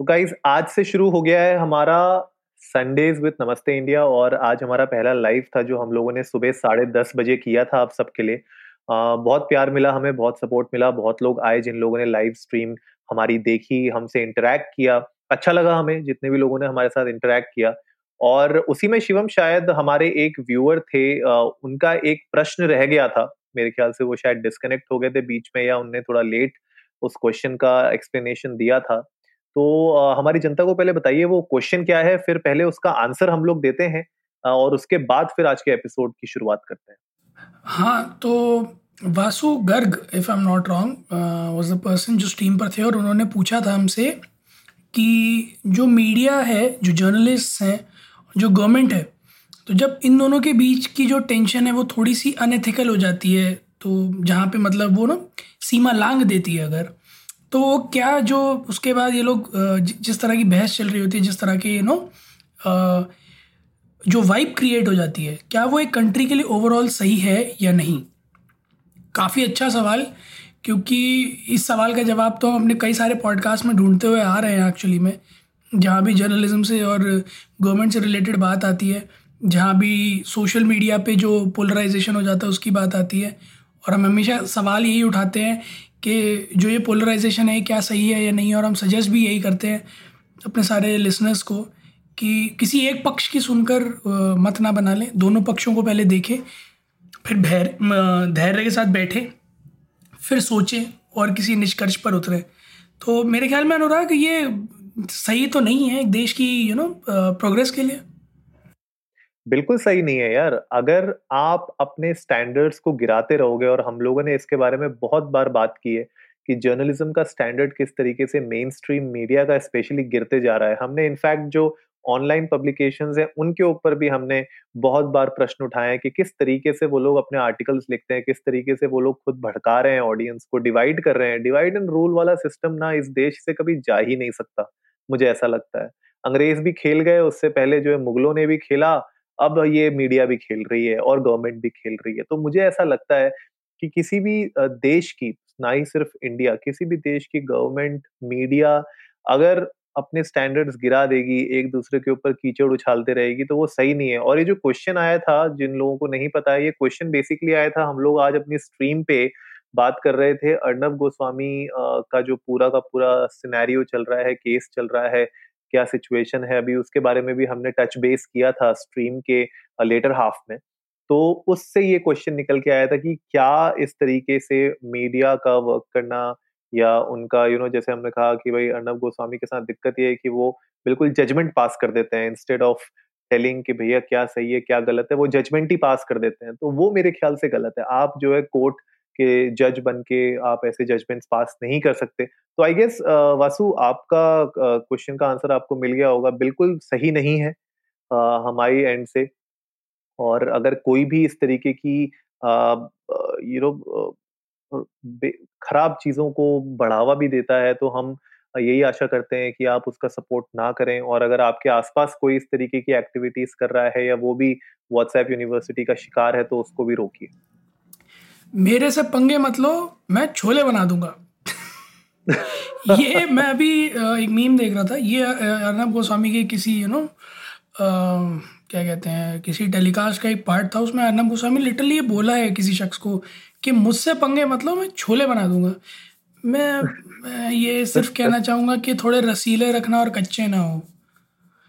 तो गाइज़ आज से शुरू हो गया है हमारा संडेज विद नमस्ते इंडिया और आज हमारा पहला लाइव था जो हम लोगों ने सुबह साढ़े दस बजे किया था आप सबके लिए। आ, बहुत प्यार मिला हमें बहुत सपोर्ट मिला बहुत लोग आए जिन लोगों ने लाइव स्ट्रीम हमारी देखी हमसे इंटरेक्ट किया। अच्छा लगा हमें जितने भी लोगों ने हमारे साथ इंटरेक्ट किया। और उसी में शिवम शायद हमारे एक व्यूअर थे आ, उनका एक प्रश्न रह गया था मेरे ख्याल से वो शायद डिस्कनेक्ट हो गए थे बीच में या उनने थोड़ा लेट उस क्वेश्चन का एक्सप्लेनेशन दिया था। तो हमारी जनता को पहले बताइए वो क्वेश्चन क्या है, फिर पहले उसका आंसर हम लोग देते हैं और उसके बाद फिर आज के एपिसोड की शुरुआत करते हैं। हाँ तो Vasu Garg if I am not wrong was the person जो स्ट्रीम पर थे और उन्होंने पूछा था हमसे कि जो मीडिया है, जो जर्नलिस्ट हैं, जो गवर्नमेंट है तो जब इन दोनों के बीच की जो टेंशन है, वो थोड़ी सी अनएथिकल हो जाती है तो जहाँ पे मतलब वो ना सीमा लांग देती है अगर तो क्या जो उसके बाद ये लोग जिस तरह की बहस चल रही होती है, जिस तरह के यू नो जो वाइब क्रिएट हो जाती है, क्या वो एक कंट्री के लिए ओवरऑल सही है या नहीं? काफ़ी अच्छा सवाल, क्योंकि इस सवाल का जवाब तो हम अपने कई सारे पॉडकास्ट में ढूंढते हुए आ रहे हैं एक्चुअली में, जहाँ भी जर्नलिज्म से और गवर्नमेंट से रिलेटेड बात आती है, जहाँ भी सोशल मीडिया पे जो पोलराइजेशन हो जाता है, उसकी बात आती है, और हम हमेशा सवाल यही उठाते हैं कि जो ये पोलराइजेशन है क्या सही है या नहीं और हम सजेस्ट भी यही करते हैं अपने सारे लिसनर्स को कि किसी एक पक्ष की सुनकर मत ना बना लें। दोनों पक्षों को पहले देखें, फिर धैर्य के साथ बैठे, फिर सोचें और किसी निष्कर्ष पर उतरें। तो मेरे ख्याल में अनुराग, ये सही तो नहीं है देश की यू नो प्रोग्रेस के लिए। बिल्कुल सही नहीं है यार। अगर आप अपने स्टैंडर्ड्स को गिराते रहोगे और हम लोगों ने इसके बारे में बहुत बार बात की है कि जर्नलिज्म का स्टैंडर्ड किस तरीके से मेन स्ट्रीम मीडिया का स्पेशली गिरते जा रहा है। हमने इनफैक्ट जो ऑनलाइन पब्लिकेशन हैं, उनके ऊपर भी हमने बहुत बार प्रश्न उठाए हैं कि किस तरीके से वो लोग अपने आर्टिकल्स लिखते हैं, किस तरीके से वो लोग खुद भड़का रहे हैं ऑडियंस को डिवाइड कर रहे हैं। डिवाइड एंड रूल वाला सिस्टम ना इस देश से कभी जा ही नहीं सकता, मुझे ऐसा लगता है। अंग्रेज़ भी खेल गए, उससे पहले जो है मुगलों ने भी खेला अब ये मीडिया भी खेल रही है और गवर्नमेंट भी खेल रही है। तो मुझे ऐसा लगता है कि किसी भी देश की, ना ही सिर्फ़ इंडिया, किसी भी देश की गवर्नमेंट, मीडिया अगर अपने स्टैंडर्ड्स गिरा देगी, एक दूसरे के ऊपर कीचड़ उछालते रहेगी तो वो सही नहीं है। और ये जो क्वेश्चन आया था, जिन लोगों को नहीं पता है, ये क्वेश्चन बेसिकली आया था, हम लोग आज अपनी स्ट्रीम पे बात कर रहे थे। अर्नब गोस्वामी का जो पूरा का पूरा सिनेरियो चल रहा है, केस चल रहा है क्या सिचुएशन है? अभी उसके बारे में भी हमने टच बेस किया था स्ट्रीम के लेटर हाफ़ में। तो उससे ये क्वेश्चन निकल के आया था कि क्या इस तरीके से मीडिया का वर्क करना या उनका यू नो जैसे हमने कहा कि भाई अर्नब गोस्वामी के साथ दिक्कत ये है कि वो बिल्कुल जजमेंट पास कर देते हैं इंस्टेड ऑफ़ टेलिंग कि भैया क्या सही है, क्या गलत है, वो जजमेंट ही पास कर देते हैं। तो वो मेरे ख्याल से गलत है। आप जो है कोर्ट के जज बन के आप ऐसे जजमेंट्स पास नहीं कर सकते। तो आई गेस वासु आपका क्वेश्चन का आंसर आपको मिल गया होगा, बिल्कुल सही नहीं है हमारी एंड से। और अगर कोई भी इस तरीके की यू नो खराब चीज़ों को बढ़ावा भी देता है तो हम यही आशा करते हैं कि आप उसका सपोर्ट ना करें। और अगर आपके आसपास कोई इस तरीके की एक्टिविटीज़ कर रहा है या वो भी व्हाट्सएप यूनिवर्सिटी का शिकार है तो उसको भी रोकिए। मेरे से पंगे मत लो मैं छोले बना दूँगा। ये मैं अभी एक मीम देख रहा था। ये अर्नब गोस्वामी के किसी यू नो क्या कहते हैं किसी टेलीकास्ट का एक पार्ट था उसमें अर्नब गोस्वामी लिटरली ये बोला है किसी शख्स को कि मुझसे पंगे मतलब मैं छोले बना दूँगा। मैं, मैं ये सिर्फ़ कहना चाहूँगा कि थोड़े रसीले रखना और कच्चे ना हो।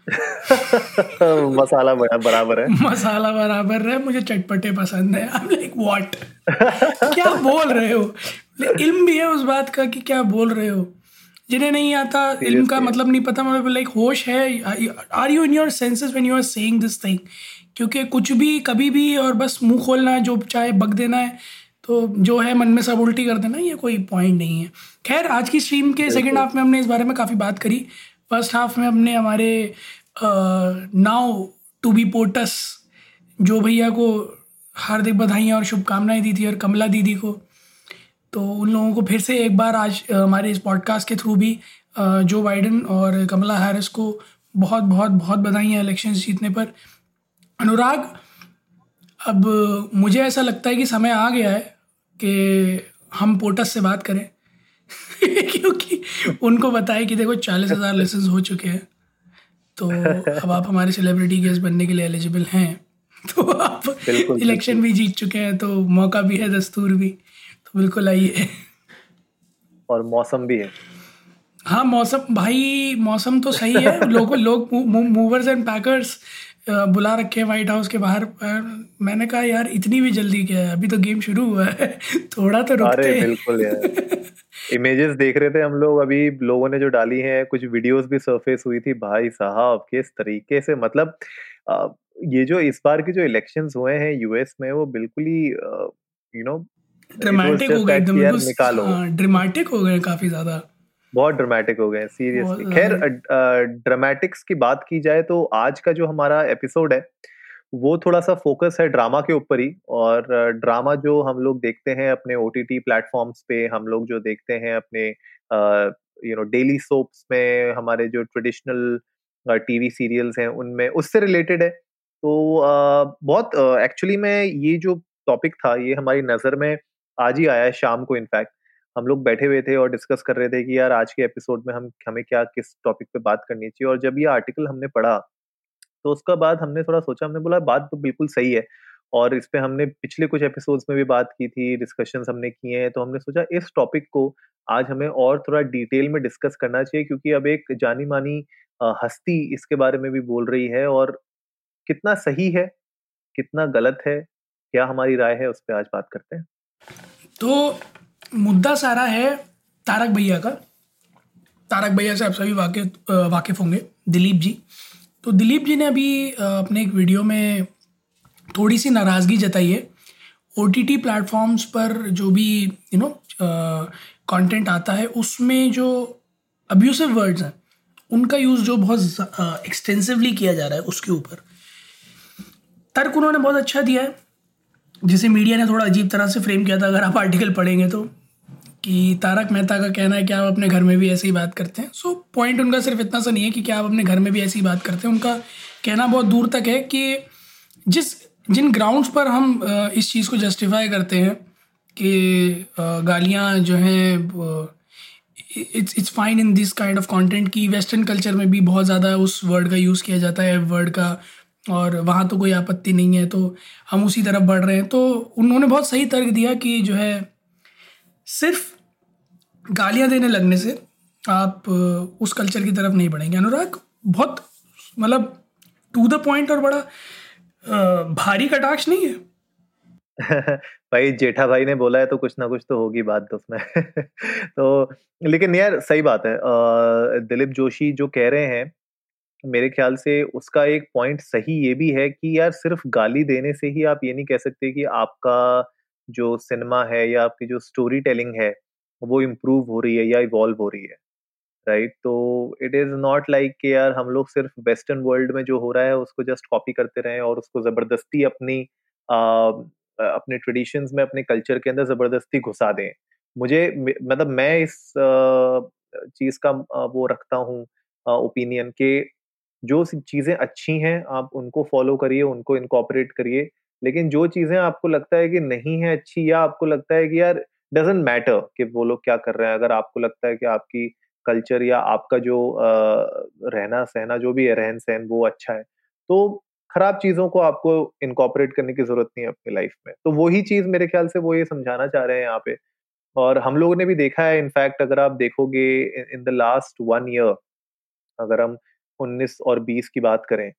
मसाला बड़ा बराबर है। मसाला बराबर है मुझे चटपटे पसंद है। आई लाइक व्हाट क्या बोल रहे हो? इल्म भी है उस बात का कि क्या बोल रहे हो? जिन्हें नहीं आता इल्म का मतलब नहीं पता मतलब लाइक होश है। Are you in your senses when you are saying this thing क्योंकि कुछ भी कभी भी और बस मुँह खोलना है जो चाहे बग देना है तो जो है मन में सब उल्टी कर देना ये कोई पॉइंट नहीं है। खैर आज की स्ट्रीम के सेकेंड हाफ़ में हमने इस बारे में काफ़ी बात करी। फ़र्स्ट हाफ़ में हमने हमारे नाउ टू बी पोटस, जो भैया को हार्दिक बधाइयाँ और शुभकामनाएँ दी थी और कमला दीदी को तो उन लोगों को फिर से एक बार आज हमारे इस पॉडकास्ट के थ्रू भी जो बाइडन और कमला हैरिस को बहुत बहुत बहुत बधाइयाँ इलेक्शन जीतने पर। अनुराग, अब मुझे ऐसा लगता है कि समय आ गया है कि हम पोटस से बात करें। क्योंकि उनको बताया कि देखो चालीस हज़ार लेसन हो चुके हैं। तो अब आप हमारे सेलिब्रिटी गेस्ट बनने के लिए एलिजिबल हैं। तो आप इलेक्शन भी जीत चुके हैं तो मौका भी है दस्तूर भी। तो बिल्कुल आइए। और मौसम भी है। हाँ मौसम भाई मौसम तो सही है। लोग लोग मूवर्स एंड पैकर्स बुला रखे हैं व्हाइट हाउस के बाहर। मैंने कहा यार इतनी भी जल्दी क्या है? अभी तो गेम शुरू हुआ है। थोड़ा तो रुकते अरे बिल्कुल यार। इमेजेस देख रहे थे हम लोग अभी लोगों ने जो डाली है कुछ वीडियोस भी सरफेस हुई थी भाई साहब किस तरीके से मतलब ये जो इस बार के जो इलेक्शंस हुए हैं यूएस में वो बिल्कुल ही यू नो ड्रामेटिक हो गए निकालो। ड्रामेटिक हो गए काफ़ी ज़्यादा। बहुत ड्रामेटिक हो गए सीरियसली खैर ड्रामेटिक्स की बात की जाए तो आज का जो हमारा एपिसोड है वो थोड़ा सा फोकस है ड्रामा के ऊपर ही और ड्रामा जो हम लोग देखते हैं अपने ओ टी टी प्लेटफॉर्म्स पे, हम लोग जो देखते हैं अपने यू नो डेली सोप्स में, हमारे जो ट्रेडिशनल टीवी सीरियल्स हैं उनमें, उससे रिलेटेड है। तो बहुत एक्चुअली में ये जो टॉपिक था, ये हमारी नज़र में आज ही आया है, शाम को इनफैक्ट हम लोग बैठे हुए थे और डिस्कस कर रहे थे कि यार आज के एपिसोड में हम, हमें क्या, किस टॉपिक पे बात करनी चाहिए और जब ये आर्टिकल हमने पढ़ा तो उसका बाद हमने थोड़ा सोचा, हमने बोला, बात तो बिल्कुल सही है। और इस पे हमने पिछले कुछ एपिसोड्स में भी बात की थी डिस्कशन हमने किए हैं तो हमने सोचा इस टॉपिक को आज हमें और थोड़ा डिटेल में डिस्कस करना चाहिए, क्योंकि अब एक जानी मानी हस्ती इसके बारे में भी बोल रही है और कितना सही है, कितना गलत है, क्या हमारी राय है, उस पर आज बात करते हैं। तो मुद्दा सारा है तारक भैया का। तारक भैया से आप सभी वाकिफ वाकिफ़ होंगे। दिलीप जी। तो दिलीप जी ने अभी अपने एक वीडियो में थोड़ी सी नाराज़गी जताई है। ओ टी टी प्लेटफॉर्म्स पर जो भी यू नो कंटेंट आता है, उसमें जो अब्यूसिव वर्ड्स हैं, उनका यूज़ जो बहुत एक्सटेंसिवली किया जा रहा है उसके ऊपर। तर्क उन्होंने बहुत अच्छा दिया है। जिसे मीडिया ने थोड़ा अजीब तरह से फ्रेम किया था, अगर आप आर्टिकल पढ़ेंगे तो। कि तारक मेहता का कहना है कि आप अपने घर में भी ऐसे ही बात करते हैं। सो so, पॉइंट उनका सिर्फ़ इतना सा नहीं है कि क्या आप अपने घर में भी ऐसी ही बात करते हैं। उनका कहना बहुत दूर तक है कि जिस जिन ग्राउंड्स पर हम इस चीज़ को जस्टिफाई करते हैं कि गालियाँ जो हैं it's it's fine in this kind of content कि वेस्टर्न कल्चर में भी बहुत ज़्यादा उस वर्ड का यूज़ किया जाता है वर्ड का और वहाँ तो कोई आपत्ति नहीं है तो हम उसी तरफ़ बढ़ रहे हैं। तो उन्होंने बहुत सही तर्क दिया कि जो है सिर्फ़ गालियाँ देने लगने से आप उस कल्चर की तरफ़ नहीं बढ़ेंगे। अनुराग, बहुत मतलब टू द पॉइंट और बड़ा भारी कटाक्ष नहीं है? भाई, जेठा भाई ने बोला है तो कुछ ना कुछ तो होगी बात तो उसमें। तो लेकिन यार, सही बात है। दिलीप जोशी जो कह रहे हैं, मेरे ख्याल से उसका एक पॉइंट सही ये भी है कि यार, सिर्फ़ गाली देने से ही आप ये नहीं कह सकते कि आपका जो सिनेमा है या आपकी जो स्टोरी टेलिंग है वो इम्प्रूव हो रही है या इवॉल्व हो रही है राइट तो इट इज़ नॉट लाइक कि यार हम लोग सिर्फ़ वेस्टर्न वर्ल्ड में जो हो रहा है उसको जस्ट कॉपी करते रहे और उसको ज़बरदस्ती अपनी आ, अपने ट्रेडिशंस में अपने कल्चर के अंदर ज़बरदस्ती घुसा दें। मुझे मतलब मैं इस चीज़ का वो रखता हूँ ओपिनियन के जो चीज़ें अच्छी हैं आप उनको फॉलो करिए उनको इनकॉपरेट करिए लेकिन जो चीज़ें आपको लगता है कि नहीं है अच्छी या आपको लगता है कि यार डजेंट मैटर कि वो लोग क्या कर रहे हैं। अगर आपको लगता है कि आपकी कल्चर या आपका जो रहना सहना जो भी है, रहन सहन वो अच्छा है तो खराब चीज़ों को आपको इनकॉपरेट करने की ज़रूरत नहीं है अपनी लाइफ में। तो वही चीज़ मेरे ख्याल से वो ये समझाना चाह रहे हैं यहाँ पे। और हम लोगों ने भी देखा है इनफैक्ट अगर आप देखोगे in the last one year अगर हम 19 और 20 की बात करें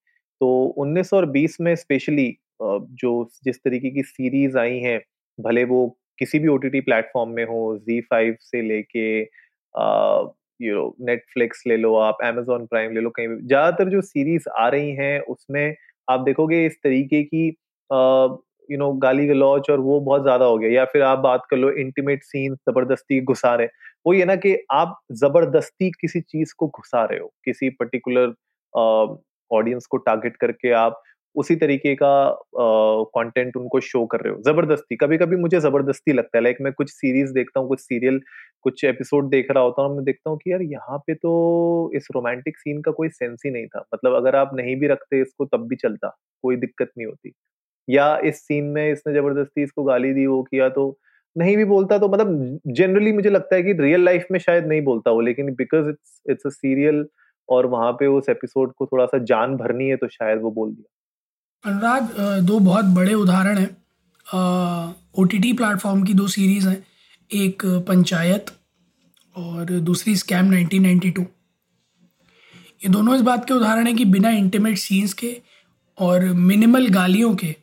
तो 19 और 20 में स्पेशली जो जिस तरीके की सीरीज़ आई हैं, भले वो किसी भी ओ टी प्लेटफॉर्म में हो जी फाइव से लेके यू नो नेटफ्लिक्स ले लो आप अमेजोन प्राइम ले लो, कहीं ज़्यादातर जो सीरीज़ आ रही हैं, उसमें आप देखोगे इस तरीके की यू नो गाली गलौच और वो बहुत ज़्यादा हो गया। या फिर आप बात कर लो इंटीमेट सीन ज़बरदस्ती घुसा रहे। वो ये ना कि आप ज़बरदस्ती किसी चीज़ को घुसा रहे हो, किसी पर्टिकुलर ऑडियंस को टारगेट करके आप उसी तरीके का कंटेंट uh, उनको शो कर रहे हो। ज़बरदस्ती। कभी कभी मुझे ज़बरदस्ती लगता है। लाइक मैं कुछ सीरीज़ देखता हूँ कुछ सीरियल कुछ एपिसोड देख रहा होता हूँ मैं देखता हूँ कि यार यहाँ पे तो इस रोमांटिक सीन का कोई सेंस ही नहीं था। मतलब अगर आप नहीं भी रखते इसको तब भी चलता। कोई दिक्कत नहीं होती। या इस सीन में इसने ज़बरदस्ती इसको गाली दी वो किया तो नहीं भी बोलता तो मतलब जनरली मुझे लगता है कि रियल लाइफ में शायद नहीं बोलता वो लेकिन because it's it's a serial और वहाँ पे उस एपिसोड को थोड़ा सा जान भरनी है तो शायद वो बोल दिया। अनुराग दो बहुत बड़े उदाहरण हैं। ओ टी टी प्लेटफॉर्म की दो सीरीज़ हैं, एक पंचायत और दूसरी स्कैम 1992 ये दोनों इस बात के उदाहरण हैं कि बिना इंटीमेट सीन्स के और मिनिमल गालियों के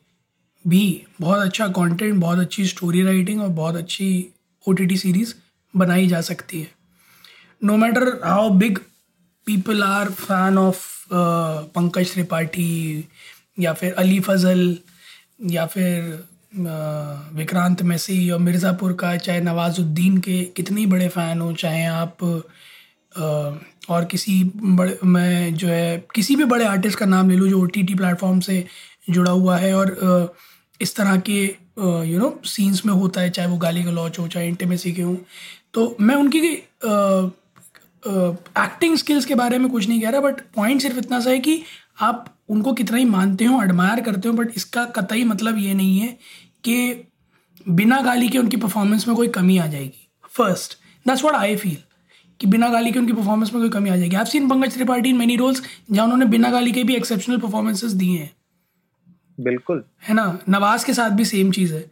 भी बहुत अच्छा कंटेंट बहुत अच्छी स्टोरी राइटिंग और बहुत अच्छी ओ टी टी सीरीज़ बनाई जा सकती है। No matter how big people are fan of Pankaj Tripathi या फिर अली फजल, या फिर विक्रांत मैसी और मिर्ज़ापुर का, चाहे नवाज़ुद्दीन के कितने बड़े फ़ैन हो, चाहे आप और किसी बड़े, मैं जो है, किसी भी बड़े आर्टिस्ट का नाम ले लूँ जो ओ टी टी प्लेटफॉर्म से जुड़ा हुआ है और इस तरह के यू नो सीन्स में होता है, चाहे वो गाली गलौच हो, चाहे इंटीमेसी के हों। तो मैं उनकी एक्टिंग स्किल्स के बारे में कुछ नहीं कह रहा बट पॉइंट सिर्फ़ इतना सा है कि आप उनको कितना ही मानते हो एडमायर करते हो बट इसका कतई मतलब ये नहीं है कि बिना गाली के उनकी परफॉर्मेंस में कोई कमी आ जाएगी। First that's what I feel कि बिना गाली के उनकी परफॉर्मेंस में कोई कमी आ जाएगी। आप seen Pankaj Tripathi in many roles जहाँ उन्होंने बिना गाली के भी एक्सेप्शनल परफॉर्मेंसेस दिए हैं। बिल्कुल। है ना? नवाज़ के साथ भी सेम चीज़ है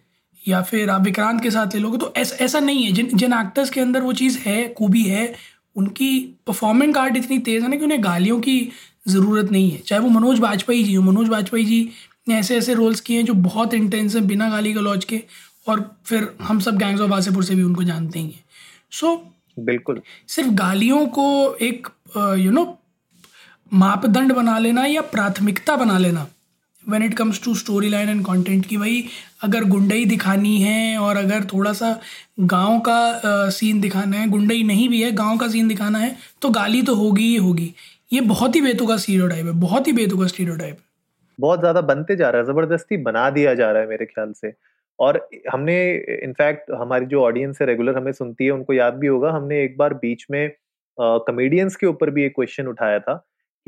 या फिर आप विक्रांत के साथ ले लोगे तो ऐसा ऐसा नहीं है। जिन जिन एक्टर्स के अंदर वो चीज़ है खूबी है उनकी परफॉर्मिंग आर्ट इतनी तेज़ है ना कि उन्हें गालियों की ज़रूरत नहीं है। चाहे वो मनोज वाजपेयी जी हो मनोज वाजपेयी जी ने ऐसे ऐसे रोल्स किए हैं जो बहुत इंटेंस हैं बिना गाली गलौज के और फिर हम सब गैंग्स ऑफ़ वासेपुर से भी उनको जानते ही हैं। सो बिल्कुल। सिर्फ़ गालियों को एक यू नो मापदंड बना लेना या प्राथमिकता बना लेना when it comes to storyline and content की भाई अगर गुंडई दिखानी है और अगर थोड़ा सा गाँव का सीन दिखाना है गुंडई नहीं भी है गाँव का सीन दिखाना है तो गाली तो होगी ही होगी। ये बहुत ही बेतुका स्टीरियोटाइप है, बहुत ही बेतुका स्टीरियोटाइप बहुत ज़्यादा बनते जा रहा है, ज़बरदस्ती बना दिया जा रहा है मेरे ख्याल से। और हमने इनफैक्ट हमारी जो ऑडियंस है रेगुलर हमें सुनती है, उनको याद भी होगा, हमने एक बार बीच में कॉमेडियंस के ऊपर भी एक क्वेश्चन उठाया था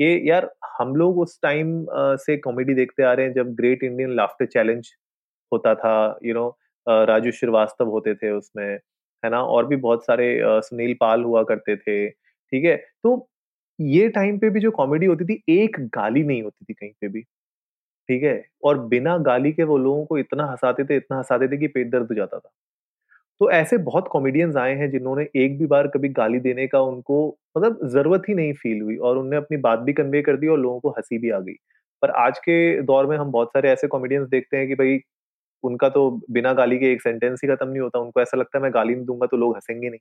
कि, यार, हम लोग उस टाइम से कॉमेडी देखते आ रहे हैं, जब ग्रेट इंडियन लाफ्टर चैलेंज होता था यू नो राजू श्रीवास्तव होते थे उसमें, है ना? और भी बहुत सारे सुनील पाल हुआ करते थे, ठीक है? तो ये टाइम पे भी जो कॉमेडी होती थी, एक गाली नहीं होती थी कहीं पे भी, ठीक है? और बिना गाली के वो लोगों को इतना हंसाते थे, इतना हंसाते थे कि पेट दर्द हो जाता था। तो ऐसे बहुत कॉमेडियंस आए हैं जिन्होंने एक भी बार कभी गाली देने का उनको मतलब ज़रूरत ही नहीं फ़ील हुई और उन्होंने अपनी बात भी कन्वे कर दी और लोगों को हँसी भी आ गई। पर आज के दौर में हम बहुत सारे ऐसे कॉमेडियंस देखते हैं कि भाई उनका तो बिना गाली के एक सेंटेंस ही खत्म नहीं होता, उनको ऐसा लगता है मैं गाली नहीं दूँगा तो लोग हंसेंगे नहीं।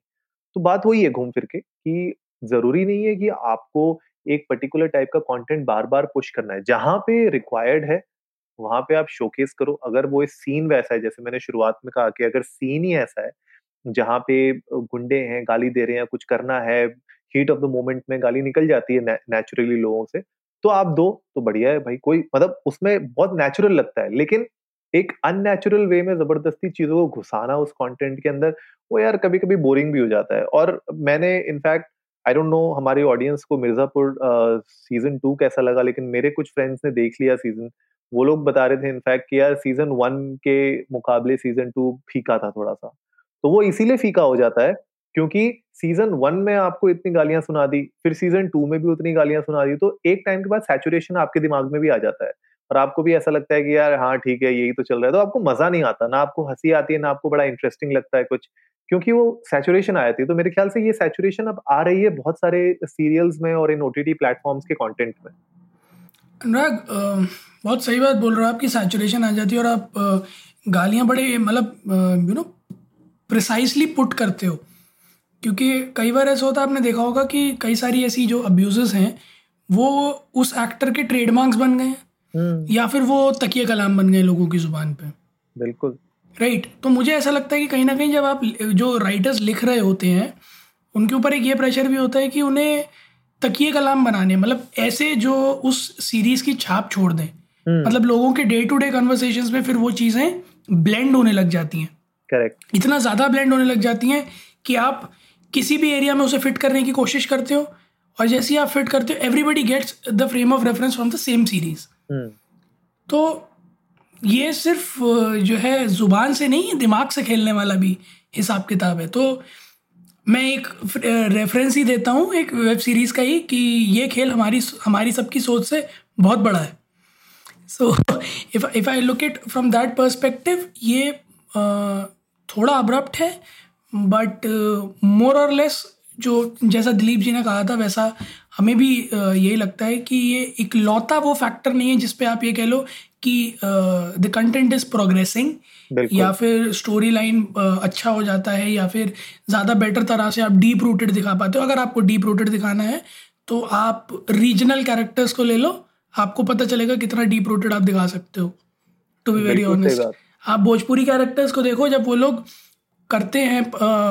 तो बात वही है घूम फिर के कि ज़रूरी नहीं है कि आपको एक पर्टिकुलर टाइप का कंटेंट बार-बार पुश करना है। जहाँ पे रिक्वायर्ड है, वहाँ पे आप शोकेस करो। अगर वो सीन वैसा है, जैसे मैंने शुरुआत में कहा कि अगर सीन ही ऐसा है, जहाँ पे गुंडे हैं, गाली दे रहे हैं, कुछ करना है, हीट ऑफ़ द मोमेंट में गाली निकल जाती है ने नेचुरली लोगों से, तो आप दो, तो बढ़िया है भाई। कोई मतलब उसमें बहुत नेचुरल लगता है। लेकिन एक अननेचुरल वे में ज़बरदस्ती चीज़ों को घुसाना उस कंटेंट के अंदर, वो यार कभी-कभी बोरिंग भी हो जाता है। और मैंने in fact I don't know हमारी ऑडियंस को मिर्जापुर सीज़न टू कैसा लगा, लेकिन मेरे कुछ फ्रेंड्स ने देख लिया सीज़न वो लोग बता रहे थे इनफैक्ट कि यार सीज़न वन के मुकाबले सीज़न टू फीका था थोड़ा सा। तो वो इसीलिए फीका हो जाता है, क्योंकि सीज़न वन में आपको इतनी गालियाँ सुना दी, फिर सीज़न टू में भी उतनी गालियाँ सुना दी तो एक टाइम के बाद सैचुरेशन आपके दिमाग में भी आ जाता है। और आपको भी ऐसा लगता है कि यार हाँ ठीक है, यही तो चल रहा है। तो आपको मज़ा नहीं आता, ना आपको हँसी आती है, ना आपको बड़ा इंटरेस्टिंग लगता है कुछ। क्योंकि वो सैचुरेशन आया थी तो मेरे ख्याल से ये सैचुरेशन अब आ रही है बहुत सारे सीरियल्स में और इन ओ टी प्लेटफॉर्म्स के कंटेंट में। अनुराग बहुत सही बात बोल रहे हो आपकी सैचुरेशन आ जाती है और आप गालियाँ बड़े मतलब यू नो प्रिसाइसली पुट करते हो। क्योंकि कई बार ऐसा होता है आपने देखा होगा कि कई सारी ऐसी जो अब्यूजेस हैं वो उस एक्टर के ट्रेडमार्क्स बन गए हैं हम्म। या फिर वो तकिया कलाम बन गए लोगों की ज़ुबान पे। बिल्कुल। Right right. तो मुझे ऐसा लगता है कि कहीं ना कहीं जब आप जो राइटर्स लिख रहे होते हैं उनके ऊपर एक ये प्रेशर भी होता है कि उन्हें तकिए कलाम बनाने मतलब ऐसे जो उस सीरीज़ की छाप छोड़ दें। हम्म। मतलब लोगों के डे टू डे कन्वर्सेशन में फिर वो चीज़ें ब्लेंड होने लग जाती हैं। करेक्ट इतना ज़्यादा ब्लेंड होने लग जाती हैं कि आप किसी भी एरिया में उसे फिट करने की कोशिश करते हो और जैसे ही आप फिट करते हो everybody gets the frame of reference from the same series तो ये सिर्फ़ जो है, ज़ुबान से नहीं है दिमाग से खेलने वाला भी हिसाब किताब है। तो मैं एक रेफरेंस ही देता हूँ एक वेब सीरीज़ का ही कि ये खेल हमारी हमारी सबकी सोच से बहुत बड़ा है। So if if I look it from that perspective ये थोड़ा अब्रप्ट है बट मोर और लेस जो, जैसा दिलीप जी ने कहा था, वैसा हमें भी यही लगता है कि ये एक लौता वो फैक्टर नहीं है जिस पे आप ये कह लो कि द कंटेंट इज़ प्रोग्रेसिंग या फिर स्टोरी लाइन अच्छा हो जाता है या फिर ज़्यादा बेटर तरह से आप डीप रूटेड दिखा पाते हो। अगर आपको डीप रूटेड दिखाना है तो आप रीजनल कैरेक्टर्स को ले लो आपको पता चलेगा कितना डीप रूटेड आप दिखा सकते हो टू बी वेरी ऑनेस्ट आप भोजपुरी कैरेक्टर्स को देखो जब वो लोग करते हैं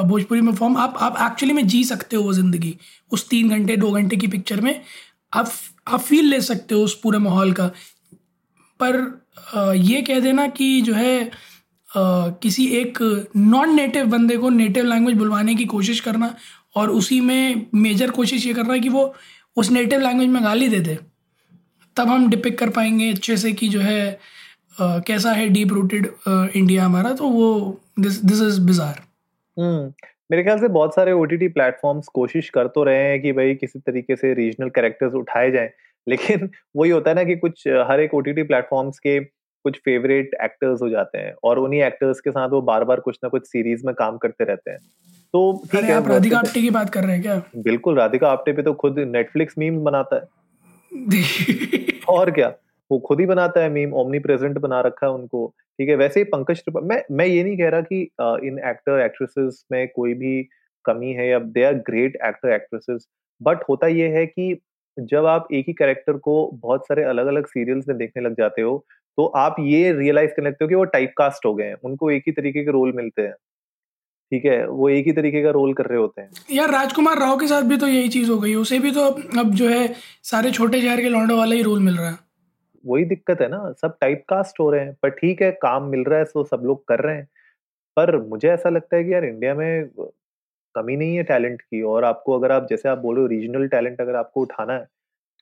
भोजपुरी में फॉर्म आप आप एक्चुअली में जी सकते हो वो ज़िंदगी उस तीन घंटे दो घंटे की पिक्चर में। आप आप फील ले सकते हो उस पूरे माहौल का। पर ये कह देना कि जो है किसी एक नॉन नेटिव बंदे को नेटिव लैंग्वेज बुलवाने की कोशिश करना और उसी में मेजर कोशिश ये करना कि वो उस नेटिव लैंग्वेज में गाली दे दे। तब हम डिपिक कर पाएँगे अच्छे से कि जो है कैसा है डीप रूटेड इंडिया हमारा। तो वो दिस दिस इज़ बिजार मेरे ख्याल से बहुत सारे ओ टी प्लेटफॉर्म्स कोशिश कर तो रहे हैं कि भाई किसी तरीके से रीजनल कैरेक्टर्स उठाए जाएँ। लेकिन वही होता है ना कि कुछ हर एक ओ टी प्लेटफॉर्म्स के कुछ फेवरेट एक्टर्स हो जाते हैं और उन्हीं एक्टर्स के साथ वो बार बार कुछ ना कुछ सीरीज़ में काम करते रहते हैं। तो ठीक है आप राधिका आप्टे की बात कर रहे हैं क्या? बिल्कुल राधिका आप्टे पे तो खुद नेटफ्लिक्स मीम बनाता है। और क्या? वो खुद ही बनाता है मीम ओमनी प्रेजेंट बना रखा है उनको। ठीक है वैसे ही पंकज त्रिपाठी मैं मैं ये नहीं कह रहा कि इन एक्टर एक्ट्रेसेस में कोई भी कमी है या they are great actor actresses but होता ये है कि जब आप एक ही कैरेक्टर को बहुत सारे अलग अलग सीरियल्स में देखने लग जाते हो तो आप ये रियलाइज़ करने लगते हो कि वो टाइप कास्ट हो गए हैं उनको एक ही तरीके के रोल मिलते हैं। ठीक है? वो एक ही तरीके का रोल कर रहे होते हैं। यार राजकुमार राव के साथ भी तो यही चीज़ हो गई उसे भी तो अब जो है सारे छोटे शहर के लौंडे वाला ही रोल मिल रहा है। वही दिक्कत है ना सब टाइप कास्ट हो रहे हैं पर ठीक है काम मिल रहा है तो सब लोग कर रहे हैं। पर मुझे ऐसा लगता है कि यार इंडिया में कमी नहीं है टैलेंट की और आपको अगर आप, जैसे आप बोल रहे हो रीजनल टैलेंट अगर आपको उठाना है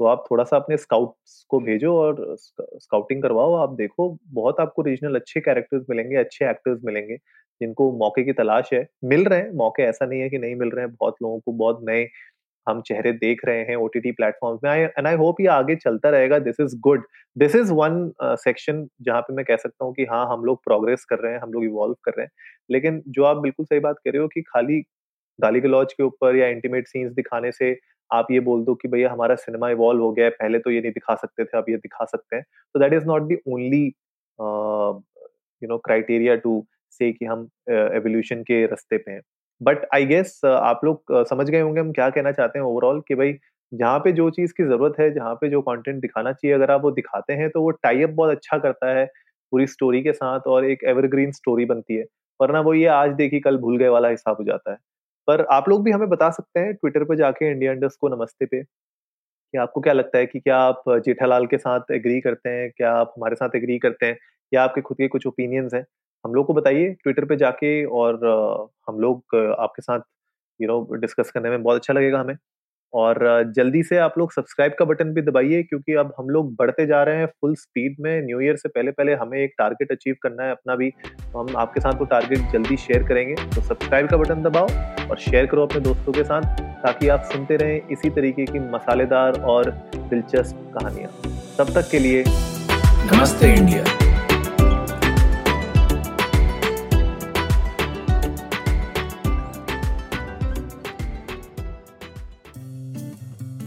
तो आप थोड़ा सा अपने स्काउट्स को भेजो और स्काउटिंग करवाओ। आप देखो, बहुत आपको रीजनल अच्छे कैरेक्टर्स मिलेंगे, अच्छे एक्टर्स मिलेंगे, जिनको मौके की तलाश है। मिल रहे हैं, मौके ऐसा नहीं है कि नहीं मिल रहे हैं, बहुत लोगों को, बहुत नए हम चेहरे देख रहे हैं ओटीटी प्लेटफॉर्म्स में। एंड आई होप ये आगे चलता रहेगा। This is good this is one section जहाँ पे मैं कह सकता हूँ कि हाँ हम लोग प्रोग्रेस कर रहे हैं, हम लोग इवॉल्व कर रहे हैं। लेकिन जो आप बिल्कुल सही बात कर रहे हो कि खाली गाली गलौज के ऊपर या इंटीमेट सीन्स दिखाने से आप ये बोल दो कि भैया हमारा सिनेमा इवॉल्व हो गया है पहले तो ये नहीं दिखा सकते थे अब ये दिखा सकते हैं। तो that is not the only you know criteria to say कि हम एवोल्यूशन uh, के रास्ते पे हैं। बट आई गेस आप लोग uh, समझ गए होंगे हम क्या कहना चाहते हैं ओवरऑल कि भाई जहाँ पे जो चीज़ की ज़रूरत है जहाँ पे जो कंटेंट दिखाना चाहिए अगर आप वो दिखाते हैं तो वो टाई अप बहुत अच्छा करता है पूरी स्टोरी के साथ और एक एवरग्रीन स्टोरी बनती है। वरना वो ये आज देखी कल भूल गए वाला हिसाब हो जाता है। पर आप लोग भी हमें बता सकते हैं ट्विटर पर जाके इंडिया इंडस्ट को नमस्ते पे, कि आपको क्या लगता है कि क्या आप जेठालाल के साथ एग्री करते हैं, क्या आप हमारे साथ एग्री करते हैं, या आपके खुद के कुछ ओपिनियंस हैं? हम लोग को बताइए ट्विटर पे जाके और हम लोग आपके साथ यू नो डिस्कस करने में बहुत अच्छा लगेगा हमें। और जल्दी से आप लोग सब्सक्राइब का बटन भी दबाइए क्योंकि अब हम लोग बढ़ते जा रहे हैं फुल स्पीड में। न्यू ईयर से पहले पहले हमें एक टारगेट अचीव करना है अपना भी। तो हम आपके साथ वो टारगेट जल्दी शेयर करेंगे। तो सब्सक्राइब का बटन दबाओ और शेयर करो अपने दोस्तों के साथ ताकि आप सुनते रहें इसी तरीके की मसालेदार और दिलचस्प कहानियाँ। तब तक के लिए नमस्ते इंडिया।